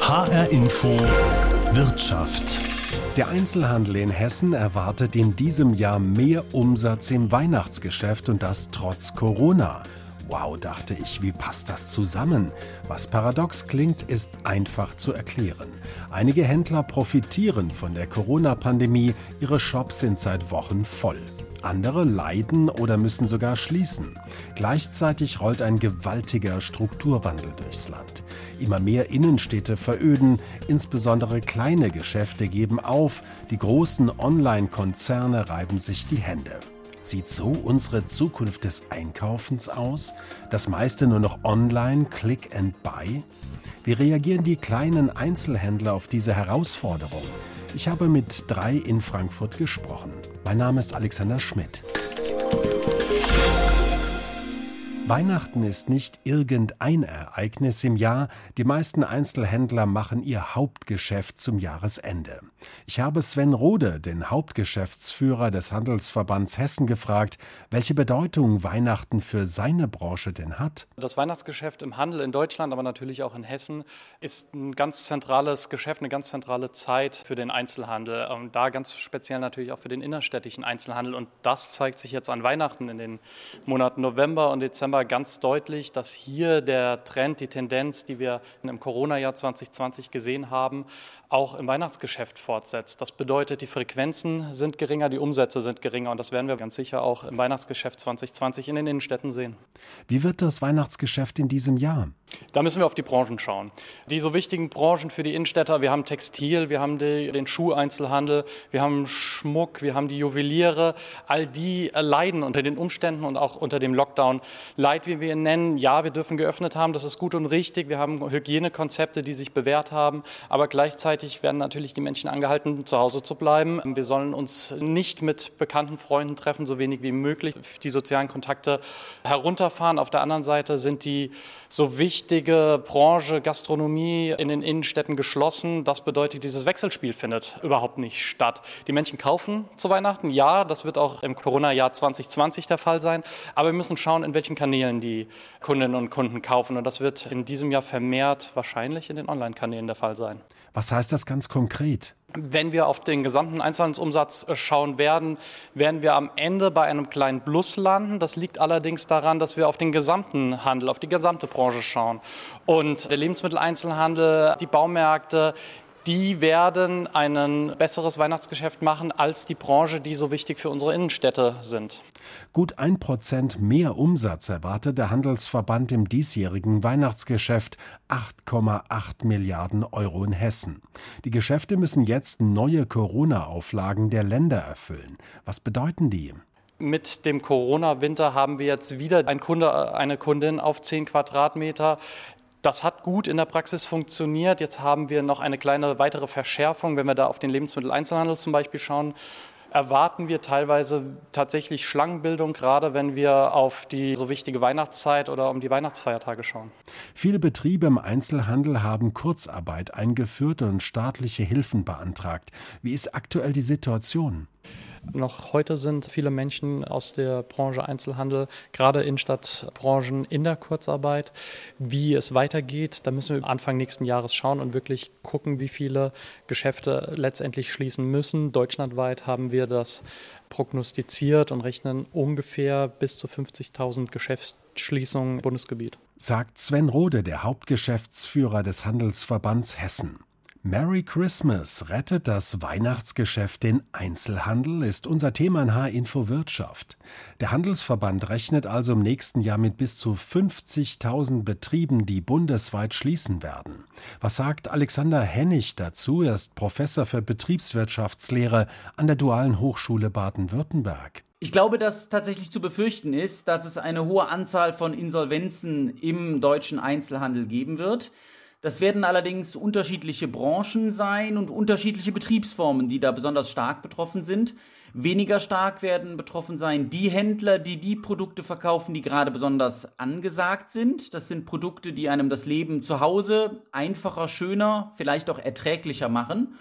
HR Info Wirtschaft. Der Einzelhandel in Hessen erwartet in diesem Jahr mehr Umsatz im Weihnachtsgeschäft und das trotz Corona. Wow, dachte ich, wie passt das zusammen? Was paradox klingt, ist einfach zu erklären. Einige Händler profitieren von der Corona-Pandemie, ihre Shops sind seit Wochen voll. Andere leiden oder müssen sogar schließen. Gleichzeitig rollt ein gewaltiger Strukturwandel durchs Land. Immer mehr Innenstädte veröden, insbesondere kleine Geschäfte geben auf, die großen Online-Konzerne reiben sich die Hände. Sieht so unsere Zukunft des Einkaufens aus? Das meiste nur noch online, Click and Buy? Wie reagieren die kleinen Einzelhändler auf diese Herausforderung? Ich habe mit drei in Frankfurt gesprochen. Mein Name ist Alexander Schmidt. Weihnachten ist nicht irgendein Ereignis im Jahr. Die meisten Einzelhändler machen ihr Hauptgeschäft zum Jahresende. Ich habe Sven Rode, den Hauptgeschäftsführer des Handelsverbands Hessen, gefragt, welche Bedeutung Weihnachten für seine Branche denn hat. Das Weihnachtsgeschäft im Handel in Deutschland, aber natürlich auch in Hessen, ist ein ganz zentrales Geschäft, eine ganz zentrale Zeit für den Einzelhandel. Und da ganz speziell natürlich auch für den innerstädtischen Einzelhandel. Und das zeigt sich jetzt an Weihnachten in den Monaten November und Dezember Dezember ganz deutlich, dass hier der Trend, die Tendenz, die wir im Corona-Jahr 2020 gesehen haben, auch im Weihnachtsgeschäft fortsetzt. Das bedeutet, die Frequenzen sind geringer, die Umsätze sind geringer und das werden wir ganz sicher auch im Weihnachtsgeschäft 2020 in den Innenstädten sehen. Wie wird das Weihnachtsgeschäft in diesem Jahr? Da müssen wir auf die Branchen schauen. Die so wichtigen Branchen für die Innenstädter, wir haben Textil, wir haben die, den Schuheinzelhandel, wir haben Schmuck, wir haben die Juweliere. All die leiden unter den Umständen und auch unter dem Lockdown. Leid, wie wir ihn nennen, ja, wir dürfen geöffnet haben, das ist gut und richtig. Wir haben Hygienekonzepte, die sich bewährt haben, aber gleichzeitig werden natürlich die Menschen angehalten, zu Hause zu bleiben. Wir sollen uns nicht mit bekannten Freunden treffen, so wenig wie möglich, die sozialen Kontakte herunterfahren. Auf der anderen Seite sind die so wichtige Branche Gastronomie in den Innenstädten geschlossen. Das bedeutet, dieses Wechselspiel findet überhaupt nicht statt. Die Menschen kaufen zu Weihnachten, ja, das wird auch im Corona-Jahr 2020 der Fall sein, aber wir müssen schauen, in welchen Kanälen die Kundinnen und Kunden kaufen und das wird in diesem Jahr vermehrt wahrscheinlich in den Online-Kanälen der Fall sein. Was heißt das ganz konkret? Wenn wir auf den gesamten Einzelhandelsumsatz äh, schauen werden, werden wir am Ende bei einem kleinen Plus landen. Das liegt allerdings daran, dass wir auf den gesamten Handel, auf die gesamte Branche schauen. Und der Lebensmitteleinzelhandel, die Baumärkte, die werden ein besseres Weihnachtsgeschäft machen als die Branche, die so wichtig für unsere Innenstädte sind. Gut ein Prozent mehr Umsatz erwartet der Handelsverband im diesjährigen Weihnachtsgeschäft 8,8 Milliarden Euro in Hessen. Die Geschäfte müssen jetzt neue Corona-Auflagen der Länder erfüllen. Was bedeuten die? Mit dem Corona-Winter haben wir jetzt wieder ein Kunde, eine Kundin auf 10 Quadratmeter. Das hat gut in der Praxis funktioniert. Jetzt haben wir noch eine kleine weitere Verschärfung. Wenn wir da auf den Lebensmitteleinzelhandel zum Beispiel schauen, erwarten wir teilweise tatsächlich Schlangenbildung, gerade wenn wir auf die so wichtige Weihnachtszeit oder um die Weihnachtsfeiertage schauen. Viele Betriebe im Einzelhandel haben Kurzarbeit eingeführt und staatliche Hilfen beantragt. Wie ist aktuell die Situation? Noch heute sind viele Menschen aus der Branche Einzelhandel, gerade in Stadtbranchen, in der Kurzarbeit. Wie es weitergeht, da müssen wir Anfang nächsten Jahres schauen und wirklich gucken, wie viele Geschäfte letztendlich schließen müssen. Deutschlandweit haben wir das prognostiziert und rechnen ungefähr bis zu 50.000 Geschäftsschließungen im Bundesgebiet. Sagt Sven Rode, der Hauptgeschäftsführer des Handelsverbands Hessen. Merry Christmas rettet das Weihnachtsgeschäft den Einzelhandel, ist unser Thema in H-Info Wirtschaft. Der Handelsverband rechnet also im nächsten Jahr mit bis zu 50.000 Betrieben, die bundesweit schließen werden. Was sagt Alexander Hennig dazu? Er ist Professor für Betriebswirtschaftslehre an der Dualen Hochschule Baden-Württemberg. Ich glaube, dass tatsächlich zu befürchten ist, dass es eine hohe Anzahl von Insolvenzen im deutschen Einzelhandel geben wird. Das werden allerdings unterschiedliche Branchen sein und unterschiedliche Betriebsformen, die da besonders stark betroffen sind. Weniger stark werden betroffen sein die Händler, die die Produkte verkaufen, die gerade besonders angesagt sind. Das sind Produkte, die einem das Leben zu Hause einfacher, schöner, vielleicht auch erträglicher machen.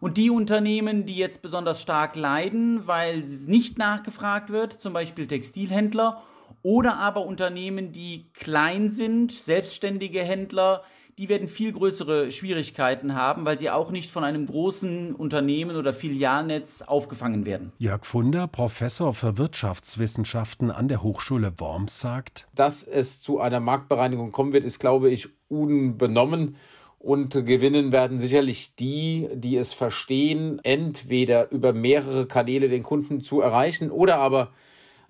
Und die Unternehmen, die jetzt besonders stark leiden, weil nicht nachgefragt wird, zum Beispiel Textilhändler oder aber Unternehmen, die klein sind, selbstständige Händler, die werden viel größere Schwierigkeiten haben, weil sie auch nicht von einem großen Unternehmen oder Filialnetz aufgefangen werden. Jörg Funder, Professor für Wirtschaftswissenschaften an der Hochschule Worms, sagt, dass es zu einer Marktbereinigung kommen wird, ist, glaube ich, unbenommen. Und gewinnen werden sicherlich die, die es verstehen, entweder über mehrere Kanäle den Kunden zu erreichen oder aber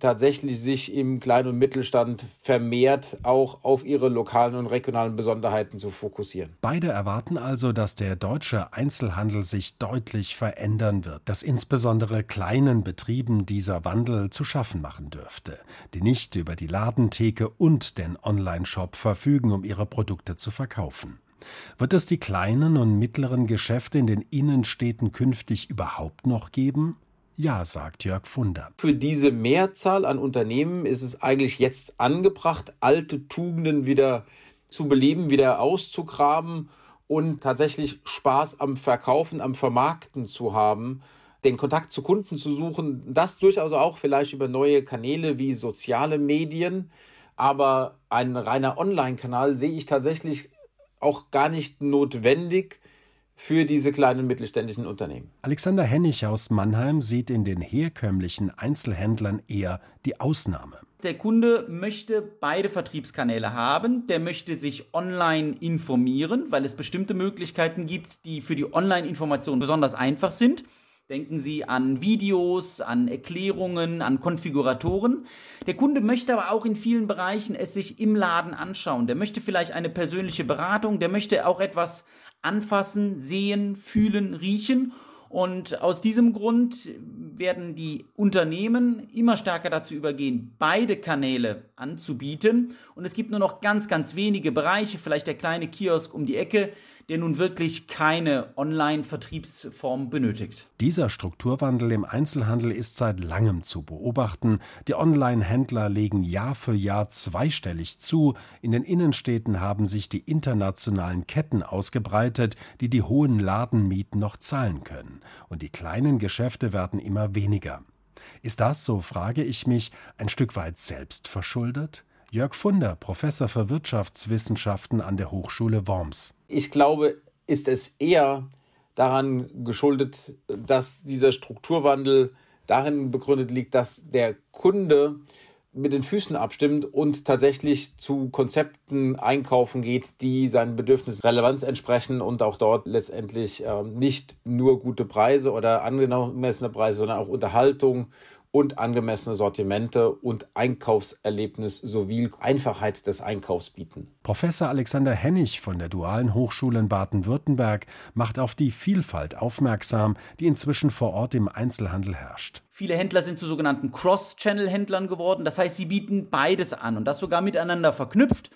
tatsächlich sich im Klein- und Mittelstand vermehrt auch auf ihre lokalen und regionalen Besonderheiten zu fokussieren. Beide erwarten also, dass der deutsche Einzelhandel sich deutlich verändern wird, dass insbesondere kleinen Betrieben dieser Wandel zu schaffen machen dürfte, die nicht über die Ladentheke und den Onlineshop verfügen, um ihre Produkte zu verkaufen. Wird es die kleinen und mittleren Geschäfte in den Innenstädten künftig überhaupt noch geben? Ja, sagt Jörg Funder. Für diese Mehrzahl an Unternehmen ist es eigentlich jetzt angebracht, alte Tugenden wieder zu beleben, wieder auszugraben und tatsächlich Spaß am Verkaufen, am Vermarkten zu haben, den Kontakt zu Kunden zu suchen, das durchaus auch vielleicht über neue Kanäle wie soziale Medien, aber ein reiner Online-Kanal sehe ich tatsächlich auch gar nicht notwendig, für diese kleinen mittelständischen Unternehmen. Alexander Hennig aus Mannheim sieht in den herkömmlichen Einzelhändlern eher die Ausnahme. Der Kunde möchte beide Vertriebskanäle haben. Der möchte sich online informieren, weil es bestimmte Möglichkeiten gibt, die für die Online-Information besonders einfach sind. Denken Sie an Videos, an Erklärungen, an Konfiguratoren. Der Kunde möchte aber auch in vielen Bereichen es sich im Laden anschauen. Der möchte vielleicht eine persönliche Beratung, der möchte auch etwas anfassen, sehen, fühlen, riechen. Und aus diesem Grund werden die Unternehmen immer stärker dazu übergehen, beide Kanäle anzubieten. Und es gibt nur noch ganz, ganz wenige Bereiche, vielleicht der kleine Kiosk um die Ecke, der nun wirklich keine Online-Vertriebsform benötigt. Dieser Strukturwandel im Einzelhandel ist seit langem zu beobachten. Die Online-Händler legen Jahr für Jahr zweistellig zu. In den Innenstädten haben sich die internationalen Ketten ausgebreitet, die die hohen Ladenmieten noch zahlen können. Und die kleinen Geschäfte werden immer weniger. Ist das, so frage ich mich, ein Stück weit selbst verschuldet? Jörg Funder, Professor für Wirtschaftswissenschaften an der Hochschule Worms. Ich glaube, ist es eher daran geschuldet, dass dieser Strukturwandel darin begründet liegt, dass der Kunde mit den Füßen abstimmt und tatsächlich zu Konzepten einkaufen geht, die seinen Bedürfnissen Relevanz entsprechen und auch dort letztendlich äh, nicht nur gute Preise oder angemessene Preise, sondern auch Unterhaltung und angemessene Sortimente und Einkaufserlebnis sowie Einfachheit des Einkaufs bieten. Professor Alexander Hennig von der Dualen Hochschule in Baden-Württemberg macht auf die Vielfalt aufmerksam, die inzwischen vor Ort im Einzelhandel herrscht. Viele Händler sind zu sogenannten Cross-Channel-Händlern geworden. Das heißt, sie bieten beides an und das sogar miteinander verknüpft.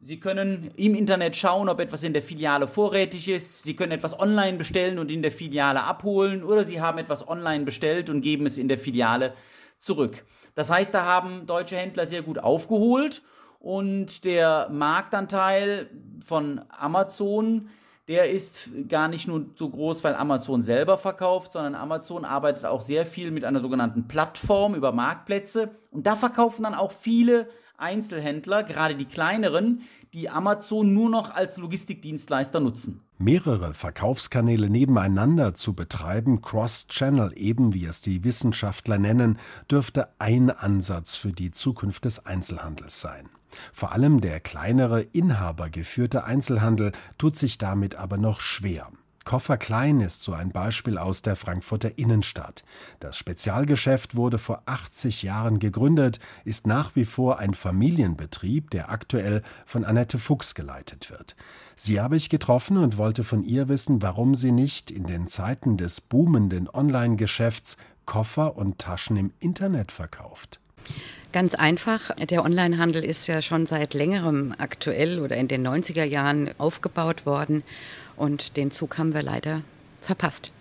Sie können im Internet schauen, ob etwas in der Filiale vorrätig ist. Sie können etwas online bestellen und in der Filiale abholen oder Sie haben etwas online bestellt und geben es in der Filiale zurück. Das heißt, da haben deutsche Händler sehr gut aufgeholt und der Marktanteil von Amazon, der ist gar nicht nur so groß, weil Amazon selber verkauft, sondern Amazon arbeitet auch sehr viel mit einer sogenannten Plattform über Marktplätze und da verkaufen dann auch viele Einzelhändler, gerade die kleineren, die Amazon nur noch als Logistikdienstleister nutzen. Mehrere Verkaufskanäle nebeneinander zu betreiben, Cross-Channel eben, wie es die Wissenschaftler nennen, dürfte ein Ansatz für die Zukunft des Einzelhandels sein. Vor allem der kleinere, inhabergeführte Einzelhandel tut sich damit aber noch schwer. Koffer Klein ist so ein Beispiel aus der Frankfurter Innenstadt. Das Spezialgeschäft wurde vor 80 Jahren gegründet, ist nach wie vor ein Familienbetrieb, der aktuell von Annette Fuchs geleitet wird. Sie habe ich getroffen und wollte von ihr wissen, warum sie nicht in den Zeiten des boomenden Online-Geschäfts Koffer und Taschen im Internet verkauft. Ganz einfach. Der Onlinehandel ist ja schon seit längerem aktuell oder in den 90er Jahren aufgebaut worden. Und den Zug haben wir leider verpasst.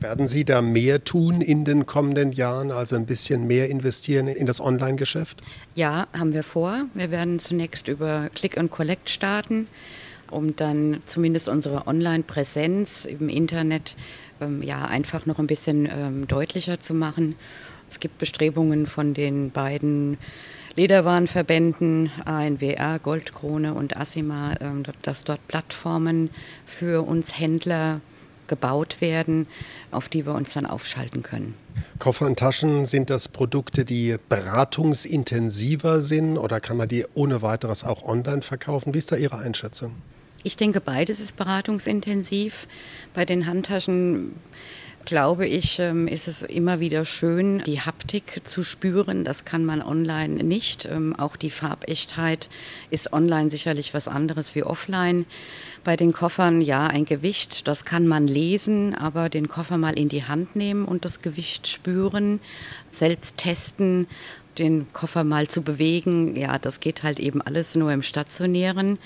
Werden Sie da mehr tun in den kommenden Jahren, also ein bisschen mehr investieren in das Online-Geschäft? Ja, haben wir vor. Wir werden zunächst über Click and Collect starten, um dann zumindest unsere Online-Präsenz im Internet ähm, ja einfach noch ein bisschen ähm, deutlicher zu machen. Es gibt Bestrebungen von den beiden Lederwarenverbänden, ANWR, Goldkrone und Assima, ähm, dass dort Plattformen für uns Händler gebaut werden, auf die wir uns dann aufschalten können. Koffer und Taschen, sind das Produkte, die beratungsintensiver sind oder kann man die ohne weiteres auch online verkaufen? Wie ist da Ihre Einschätzung? Ich denke, beides ist beratungsintensiv. Bei den Handtaschen glaube ich, ähm, ist es immer wieder schön, die Haptik zu spüren. Das kann man online nicht. Ähm, auch die Farbechtheit ist online sicherlich was anderes wie offline. Bei den Koffern ja ein Gewicht, das kann man lesen, aber den Koffer mal in die Hand nehmen und das Gewicht spüren, selbst testen den Koffer mal zu bewegen, ja, das geht halt eben alles nur im Stationären.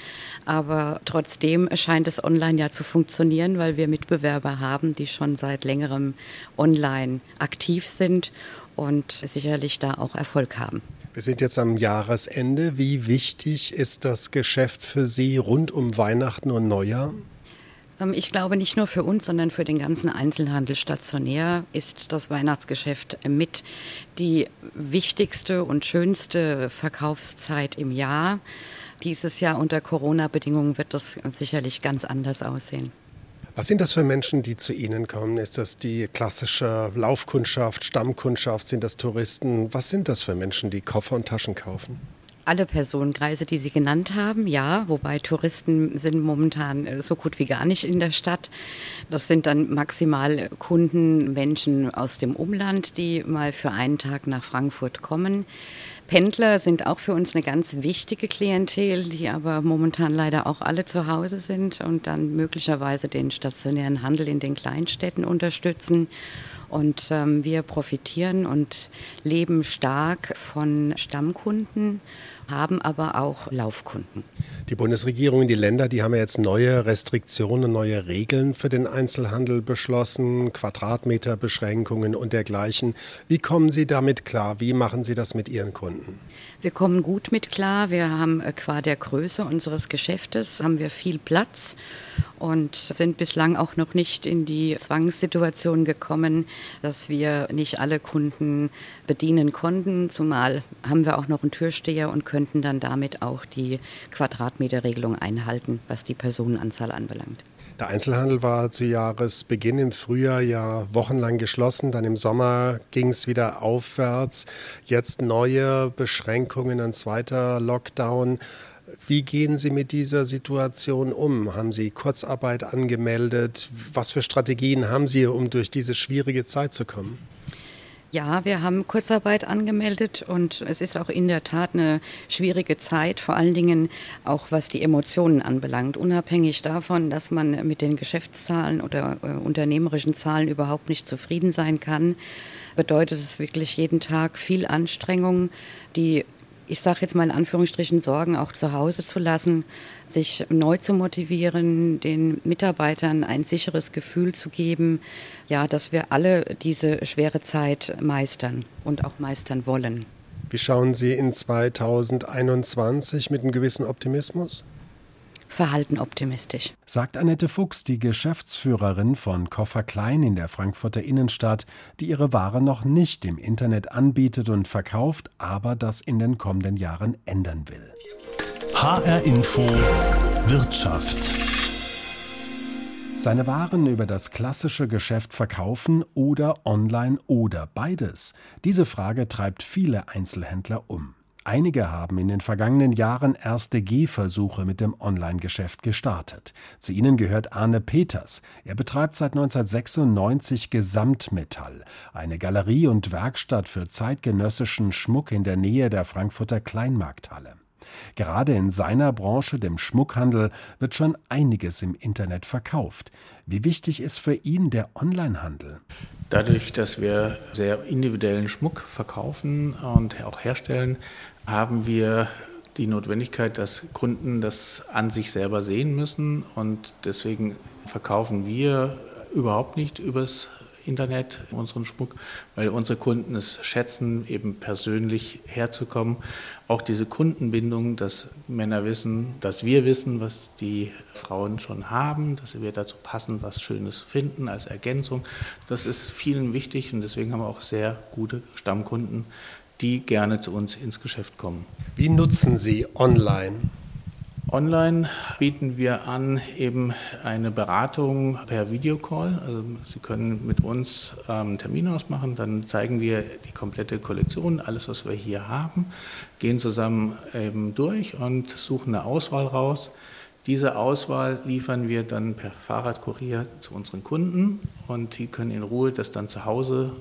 Aber trotzdem scheint es online ja zu funktionieren, weil wir Mitbewerber haben, die schon seit längerem online aktiv sind und sicherlich da auch Erfolg haben. Wir sind jetzt am Jahresende. Wie wichtig ist das Geschäft für Sie rund um Weihnachten und Neujahr? Ähm, ich glaube, nicht nur für uns, sondern für den ganzen Einzelhandel stationär ist das Weihnachtsgeschäft mit die wichtigste und schönste Verkaufszeit im Jahr. Dieses Jahr unter Corona-Bedingungen wird das sicherlich ganz anders aussehen. Was sind das für Menschen, die zu Ihnen kommen? Ist das die klassische Laufkundschaft, Stammkundschaft? Sind das Touristen? Was sind das für Menschen, die Koffer und Taschen kaufen? Alle Personenkreise, die Sie genannt haben, ja, wobei Touristen sind momentan äh, so gut wie gar nicht in der Stadt. Das sind dann maximal Kunden, Menschen aus dem Umland, die mal für einen Tag nach Frankfurt kommen. Pendler sind auch für uns eine ganz wichtige Klientel, die aber momentan leider auch alle zu Hause sind und dann möglicherweise den stationären Handel in den Kleinstädten unterstützen. Und ähm, wir profitieren und leben stark von Stammkunden haben aber auch Laufkunden. Die Bundesregierung und die Länder, die haben ja jetzt neue Restriktionen, neue Regeln für den Einzelhandel beschlossen, Quadratmeterbeschränkungen und dergleichen. Wie kommen Sie damit klar? Wie machen Sie das mit Ihren Kunden? Wir kommen gut mit klar. Wir haben äh, qua der Größe unseres Geschäftes haben wir viel Platz und sind bislang auch noch nicht in die Zwangssituation gekommen, dass wir nicht alle Kunden bedienen konnten. Zumal haben wir auch noch einen Türsteher und könnten dann damit auch die Quadratmeterregelung einhalten, was die Personenanzahl anbelangt. Der Einzelhandel war zu Jahresbeginn im Frühjahr ja wochenlang geschlossen, dann im Sommer ging es wieder aufwärts. Jetzt neue Beschränkungen, ein zweiter Lockdown. Wie gehen Sie mit dieser Situation um? Haben Sie Kurzarbeit angemeldet? Was für Strategien haben Sie, um durch diese schwierige Zeit zu kommen? Ja, wir haben Kurzarbeit angemeldet und es ist auch in der Tat eine schwierige Zeit, vor allen Dingen auch was die Emotionen anbelangt. Unabhängig davon, dass man mit den Geschäftszahlen oder äh, unternehmerischen Zahlen überhaupt nicht zufrieden sein kann, bedeutet es wirklich jeden Tag viel Anstrengung, die ich sage jetzt mal in Anführungsstrichen, Sorgen auch zu Hause zu lassen, sich neu zu motivieren, den Mitarbeitern ein sicheres Gefühl zu geben, ja, dass wir alle diese schwere Zeit meistern und auch meistern wollen. Wie schauen Sie in 2021 mit einem gewissen Optimismus? Verhalten optimistisch. Sagt Annette Fuchs, die Geschäftsführerin von Koffer Klein in der Frankfurter Innenstadt, die ihre Ware noch nicht im Internet anbietet und verkauft, aber das in den kommenden Jahren ändern will. HR Info Wirtschaft. Seine Waren über das klassische Geschäft verkaufen oder online oder beides? Diese Frage treibt viele Einzelhändler um. Einige haben in den vergangenen Jahren erste Gehversuche mit dem Online-Geschäft gestartet. Zu ihnen gehört Arne Peters. Er betreibt seit 1996 Gesamtmetall, eine Galerie und Werkstatt für zeitgenössischen Schmuck in der Nähe der Frankfurter Kleinmarkthalle. Gerade in seiner Branche, dem Schmuckhandel, wird schon einiges im Internet verkauft. Wie wichtig ist für ihn der Onlinehandel? Dadurch, dass wir sehr individuellen Schmuck verkaufen und auch herstellen, haben wir die Notwendigkeit, dass Kunden das an sich selber sehen müssen und deswegen verkaufen wir überhaupt nicht übers Internet unseren Schmuck, weil unsere Kunden es schätzen, eben persönlich herzukommen. Auch diese Kundenbindung, dass Männer wissen, dass wir wissen, was die Frauen schon haben, dass wir dazu passend was Schönes finden als Ergänzung, das ist vielen wichtig und deswegen haben wir auch sehr gute Stammkunden, die gerne zu uns ins Geschäft kommen. Wie nutzen Sie online? Online bieten wir an eben eine Beratung per Videocall. Also Sie können mit uns ähm, einen Termin ausmachen, dann zeigen wir die komplette Kollektion, alles was wir hier haben, gehen zusammen eben durch und suchen eine Auswahl raus. Diese Auswahl liefern wir dann per Fahrradkurier zu unseren Kunden und die können in Ruhe das dann zu Hause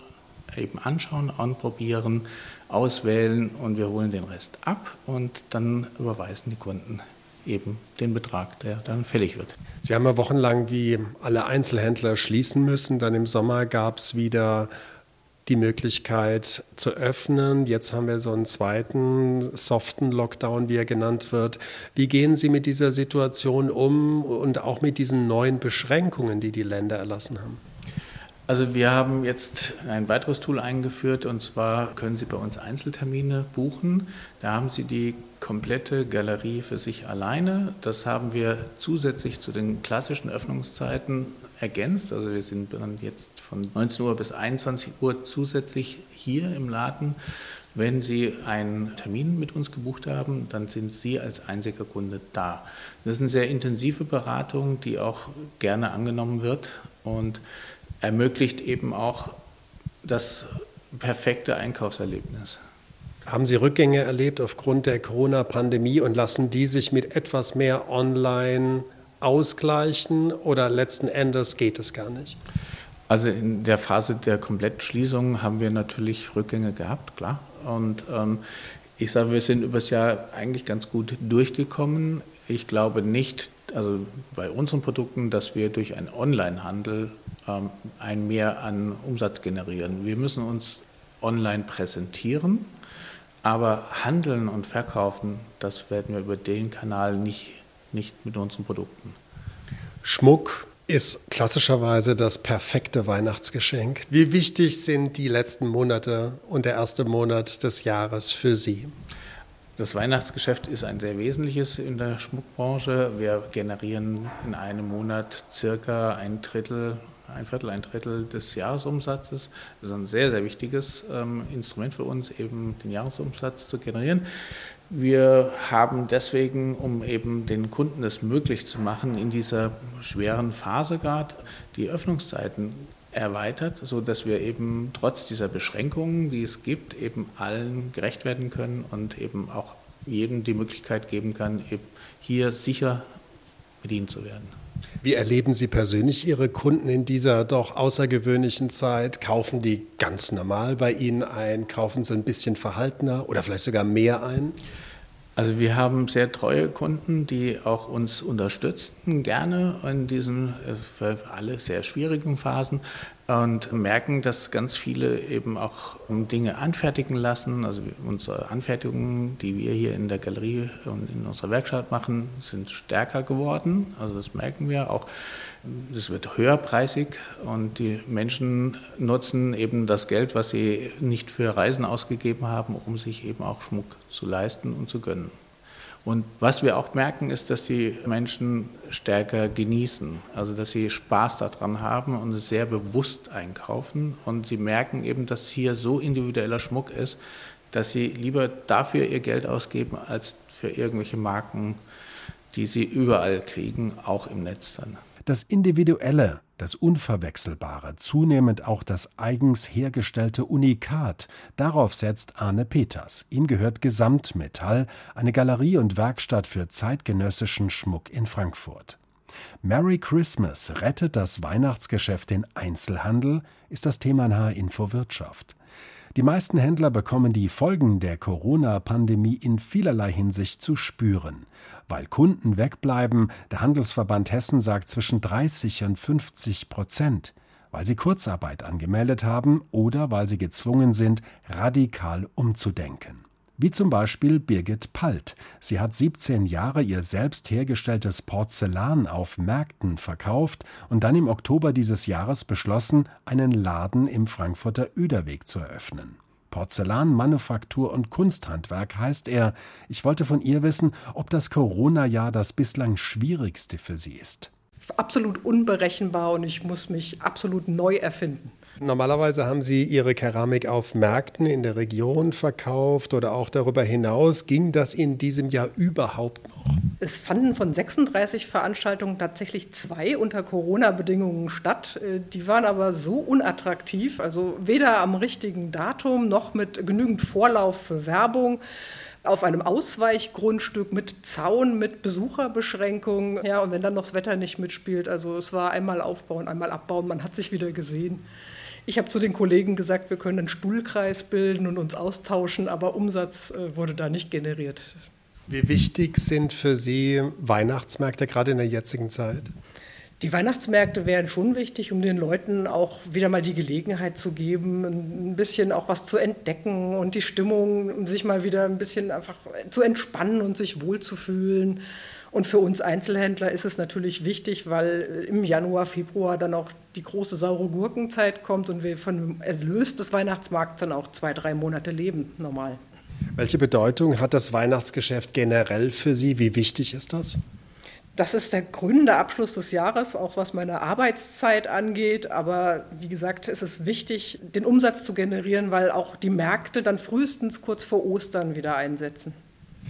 eben anschauen, anprobieren, auswählen und wir holen den Rest ab und dann überweisen die Kunden eben den Betrag, der dann fällig wird. Sie haben ja wochenlang wie alle Einzelhändler schließen müssen. Dann im Sommer gab es wieder die Möglichkeit zu öffnen. Jetzt haben wir so einen zweiten soften Lockdown, wie er genannt wird. Wie gehen Sie mit dieser Situation um und auch mit diesen neuen Beschränkungen, die die Länder erlassen haben? Also wir haben jetzt ein weiteres Tool eingeführt und zwar können Sie bei uns Einzeltermine buchen. Da haben Sie die komplette Galerie für sich alleine. Das haben wir zusätzlich zu den klassischen Öffnungszeiten ergänzt. Also wir sind dann jetzt von 19 Uhr bis 21 Uhr zusätzlich hier im Laden. Wenn Sie einen Termin mit uns gebucht haben, dann sind Sie als einziger Kunde da. Das ist eine sehr intensive Beratung, die auch gerne angenommen wird und ermöglicht eben auch das perfekte Einkaufserlebnis. Haben Sie Rückgänge erlebt aufgrund der Corona-Pandemie und lassen die sich mit etwas mehr Online ausgleichen oder letzten Endes geht es gar nicht? Also in der Phase der Komplettschließung haben wir natürlich Rückgänge gehabt, klar. Und ähm, ich sage, wir sind übers Jahr eigentlich ganz gut durchgekommen. Ich glaube nicht, also bei unseren Produkten, dass wir durch einen Onlinehandel ein Mehr an Umsatz generieren. Wir müssen uns online präsentieren, aber handeln und verkaufen, das werden wir über den Kanal nicht, nicht mit unseren Produkten. Schmuck ist klassischerweise das perfekte Weihnachtsgeschenk. Wie wichtig sind die letzten Monate und der erste Monat des Jahres für Sie? Das Weihnachtsgeschäft ist ein sehr wesentliches in der Schmuckbranche. Wir generieren in einem Monat circa ein Drittel ein Viertel, ein Drittel des Jahresumsatzes. Das ist ein sehr, sehr wichtiges ähm, Instrument für uns, eben den Jahresumsatz zu generieren. Wir haben deswegen, um eben den Kunden es möglich zu machen, in dieser schweren Phase gerade die Öffnungszeiten erweitert, sodass wir eben trotz dieser Beschränkungen, die es gibt, eben allen gerecht werden können und eben auch jedem die Möglichkeit geben kann, eben hier sicher bedient zu werden. Wie erleben Sie persönlich Ihre Kunden in dieser doch außergewöhnlichen Zeit? Kaufen die ganz normal bei Ihnen ein? Kaufen sie ein bisschen verhaltener oder vielleicht sogar mehr ein? Also wir haben sehr treue Kunden, die auch uns unterstützen, gerne in diesen äh, für alle sehr schwierigen Phasen und merken, dass ganz viele eben auch Dinge anfertigen lassen. Also unsere Anfertigungen, die wir hier in der Galerie und in unserer Werkstatt machen, sind stärker geworden. Also das merken wir auch. Es wird höherpreisig und die Menschen nutzen eben das Geld, was sie nicht für Reisen ausgegeben haben, um sich eben auch Schmuck zu leisten und zu gönnen. Und was wir auch merken, ist, dass die Menschen stärker genießen, also dass sie Spaß daran haben und es sehr bewusst einkaufen. Und sie merken eben, dass hier so individueller Schmuck ist, dass sie lieber dafür ihr Geld ausgeben, als für irgendwelche Marken, die sie überall kriegen, auch im Netz dann. Das Individuelle das Unverwechselbare, zunehmend auch das eigens hergestellte Unikat. Darauf setzt Arne Peters. Ihm gehört Gesamtmetall, eine Galerie und Werkstatt für zeitgenössischen Schmuck in Frankfurt. Merry Christmas rettet das Weihnachtsgeschäft den Einzelhandel, ist das Thema in H-Info Wirtschaft. Die meisten Händler bekommen die Folgen der Corona-Pandemie in vielerlei Hinsicht zu spüren. Weil Kunden wegbleiben, der Handelsverband Hessen sagt zwischen 30 und 50 Prozent, weil sie Kurzarbeit angemeldet haben oder weil sie gezwungen sind, radikal umzudenken. Wie zum Beispiel Birgit Palt. Sie hat 17 Jahre ihr selbst hergestelltes Porzellan auf Märkten verkauft und dann im Oktober dieses Jahres beschlossen, einen Laden im Frankfurter Öderweg zu eröffnen. Porzellan, Manufaktur und Kunsthandwerk heißt er. Ich wollte von ihr wissen, ob das Corona-Jahr das bislang schwierigste für sie ist. Absolut unberechenbar und ich muss mich absolut neu erfinden. Normalerweise haben Sie Ihre Keramik auf Märkten in der Region verkauft oder auch darüber hinaus. Ging das in diesem Jahr überhaupt noch? Es fanden von 36 Veranstaltungen tatsächlich zwei unter Corona-Bedingungen statt. Äh, die waren aber so unattraktiv, also weder am richtigen Datum noch mit genügend Vorlauf für Werbung auf einem Ausweichgrundstück mit Zaun, mit Besucherbeschränkungen. Ja, und wenn dann noch das Wetter nicht mitspielt, also es war einmal aufbauen, einmal abbauen, man hat sich wieder gesehen. Ich habe zu den Kollegen gesagt, wir können einen Stuhlkreis bilden und uns austauschen, aber Umsatz äh, wurde da nicht generiert. Wie wichtig sind für Sie Weihnachtsmärkte gerade in der jetzigen Zeit? Die Weihnachtsmärkte wären schon wichtig, um den Leuten auch wieder mal die Gelegenheit zu geben, ein bisschen auch was zu entdecken und die Stimmung, sich mal wieder ein bisschen einfach zu entspannen und sich wohlzufühlen. Und für uns Einzelhändler ist es natürlich wichtig, weil im Januar, Februar dann auch die große saure Gurkenzeit kommt und wir von dem Erlös des Weihnachtsmarkts dann auch zwei, drei Monate leben, normal. Welche Bedeutung hat das Weihnachtsgeschäft generell für Sie? Wie wichtig ist das? Das ist der gründende Abschluss des Jahres, auch was meine Arbeitszeit angeht. Aber wie gesagt, ist es wichtig, den Umsatz zu generieren, weil auch die Märkte dann frühestens kurz vor Ostern wieder einsetzen.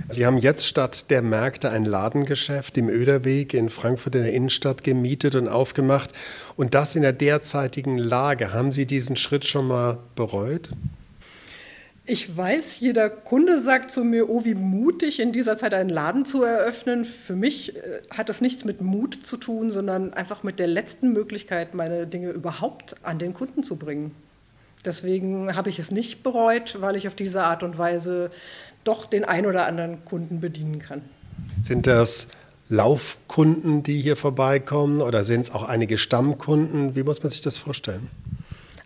Sie haben jetzt statt der Märkte ein Ladengeschäft im Öderweg in Frankfurt in der Innenstadt gemietet und aufgemacht. Und das in der derzeitigen Lage. Haben Sie diesen Schritt schon mal bereut? Ich weiß, jeder Kunde sagt zu mir, oh, wie mutig, in dieser Zeit einen Laden zu eröffnen. Für mich äh, hat das nichts mit Mut zu tun, sondern einfach mit der letzten Möglichkeit, meine Dinge überhaupt an den Kunden zu bringen. Deswegen habe ich es nicht bereut, weil ich auf diese Art und Weise doch den ein oder anderen Kunden bedienen kann. Sind das Laufkunden, die hier vorbeikommen oder sind es auch einige Stammkunden? Wie muss man sich das vorstellen?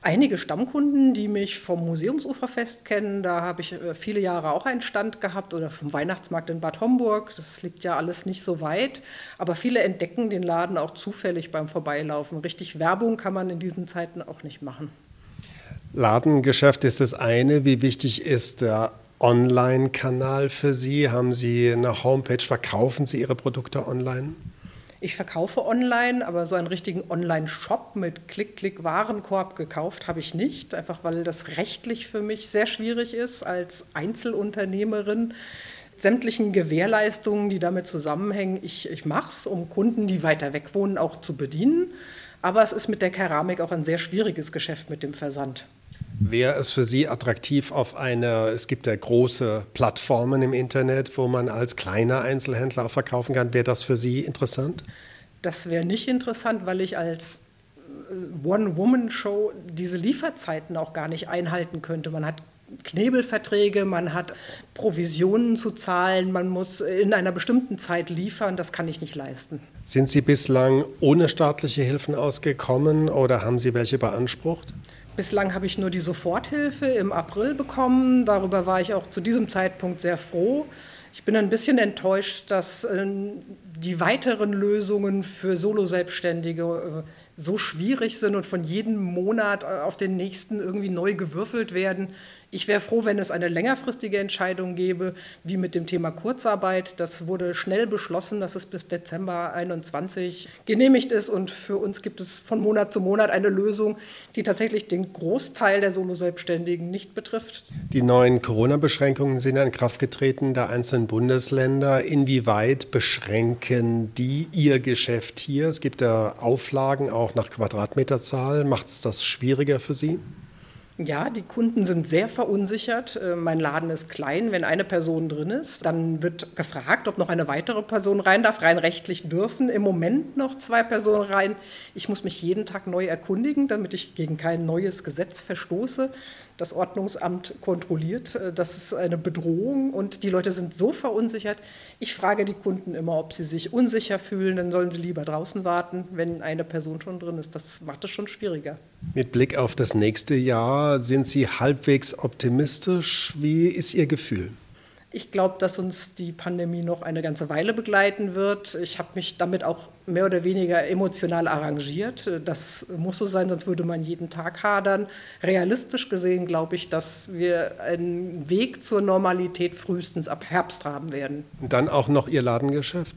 Einige Stammkunden, die mich vom Museumsuferfest kennen, da habe ich äh, viele Jahre auch einen Stand gehabt oder vom Weihnachtsmarkt in Bad Homburg. Das liegt ja alles nicht so weit, aber viele entdecken den Laden auch zufällig beim Vorbeilaufen. Richtig Werbung kann man in diesen Zeiten auch nicht machen. Ladengeschäft ist das eine. Wie wichtig ist der Online-Kanal für Sie? Haben Sie eine Homepage? Verkaufen Sie Ihre Produkte online? Ich verkaufe online, aber so einen richtigen Online-Shop mit Klick-Klick-Warenkorb gekauft habe ich nicht, einfach weil das rechtlich für mich sehr schwierig ist als Einzelunternehmerin. Sämtlichen Gewährleistungen, die damit zusammenhängen, ich, ich mache es, um Kunden, die weiter weg wohnen, auch zu bedienen. Aber es ist mit der Keramik auch ein sehr schwieriges Geschäft mit dem Versand. Wäre es für Sie attraktiv auf eine, es gibt ja große Plattformen im Internet, wo man als kleiner Einzelhändler auch verkaufen kann. Wäre das für Sie interessant? Das wäre nicht interessant, weil ich als äh, One-Woman-Show diese Lieferzeiten auch gar nicht einhalten könnte. Man hat Knebelverträge, man hat Provisionen zu zahlen, man muss in einer bestimmten Zeit liefern, das kann ich nicht leisten. Sind Sie bislang ohne staatliche Hilfen ausgekommen oder haben Sie welche beansprucht? Bislang habe ich nur die Soforthilfe im April bekommen. Darüber war ich auch zu diesem Zeitpunkt sehr froh. Ich bin ein bisschen enttäuscht, dass äh, die weiteren Lösungen für Solo-Selbstständige äh, so schwierig sind und von jedem Monat äh, auf den nächsten irgendwie neu gewürfelt werden. Ich wäre froh, wenn es eine längerfristige Entscheidung gäbe, wie mit dem Thema Kurzarbeit. Das wurde schnell beschlossen, dass es bis Dezember 21 genehmigt ist. Und für uns gibt es von Monat zu Monat eine Lösung, die tatsächlich den Großteil der Solo-Selbstständigen nicht betrifft. Die neuen Corona-Beschränkungen sind in Kraft getreten der einzelnen Bundesländer. Inwieweit beschränken die ihr Geschäft hier? Es gibt ja Auflagen auch nach Quadratmeterzahl. Macht es das schwieriger für Sie? Ja, die Kunden sind sehr verunsichert. Äh, mein Laden ist klein. Wenn eine Person drin ist, dann wird gefragt, ob noch eine weitere Person rein darf. Rein rechtlich dürfen im Moment noch zwei Personen rein. Ich muss mich jeden Tag neu erkundigen, damit ich gegen kein neues Gesetz verstoße das Ordnungsamt kontrolliert. Äh, das ist eine Bedrohung und die Leute sind so verunsichert. Ich frage die Kunden immer, ob sie sich unsicher fühlen, dann sollen sie lieber draußen warten, wenn eine Person schon drin ist. Das macht es schon schwieriger. Mit Blick auf das nächste Jahr sind Sie halbwegs optimistisch. Wie ist Ihr Gefühl? Ich glaube, dass uns die Pandemie noch eine ganze Weile begleiten wird. Ich habe mich damit auch mehr oder weniger emotional arrangiert. Das muss so sein, sonst würde man jeden Tag hadern. Realistisch gesehen glaube ich, dass wir einen Weg zur Normalität frühestens ab Herbst haben werden. Und dann auch noch Ihr Ladengeschäft?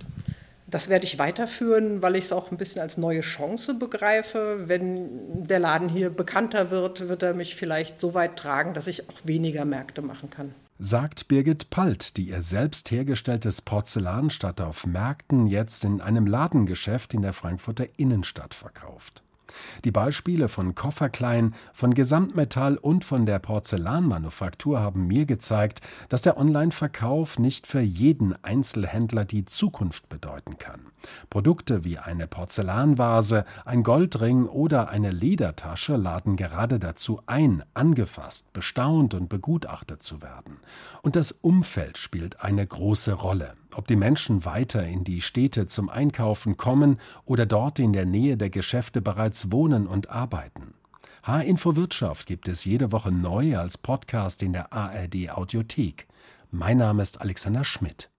Das werde ich weiterführen, weil ich es auch ein bisschen als neue Chance begreife. Wenn der Laden hier bekannter wird, wird er mich vielleicht so weit tragen, dass ich auch weniger Märkte machen kann. Sagt Birgit Palt, die ihr selbst hergestelltes Porzellan statt auf Märkten jetzt in einem Ladengeschäft in der Frankfurter Innenstadt verkauft. Die Beispiele von Kofferklein, von Gesamtmetall und von der Porzellanmanufaktur haben mir gezeigt, dass der Online-Verkauf nicht für jeden Einzelhändler die Zukunft bedeuten kann. Produkte wie eine Porzellanvase, ein Goldring oder eine Ledertasche laden gerade dazu ein, angefasst, bestaunt und begutachtet zu werden. Und das Umfeld spielt eine große Rolle. Ob die Menschen weiter in die Städte zum Einkaufen kommen oder dort in der Nähe der Geschäfte bereits wohnen und arbeiten. H-Info Wirtschaft gibt es jede Woche neu als Podcast in der ARD Audiothek. Mein Name ist Alexander Schmidt.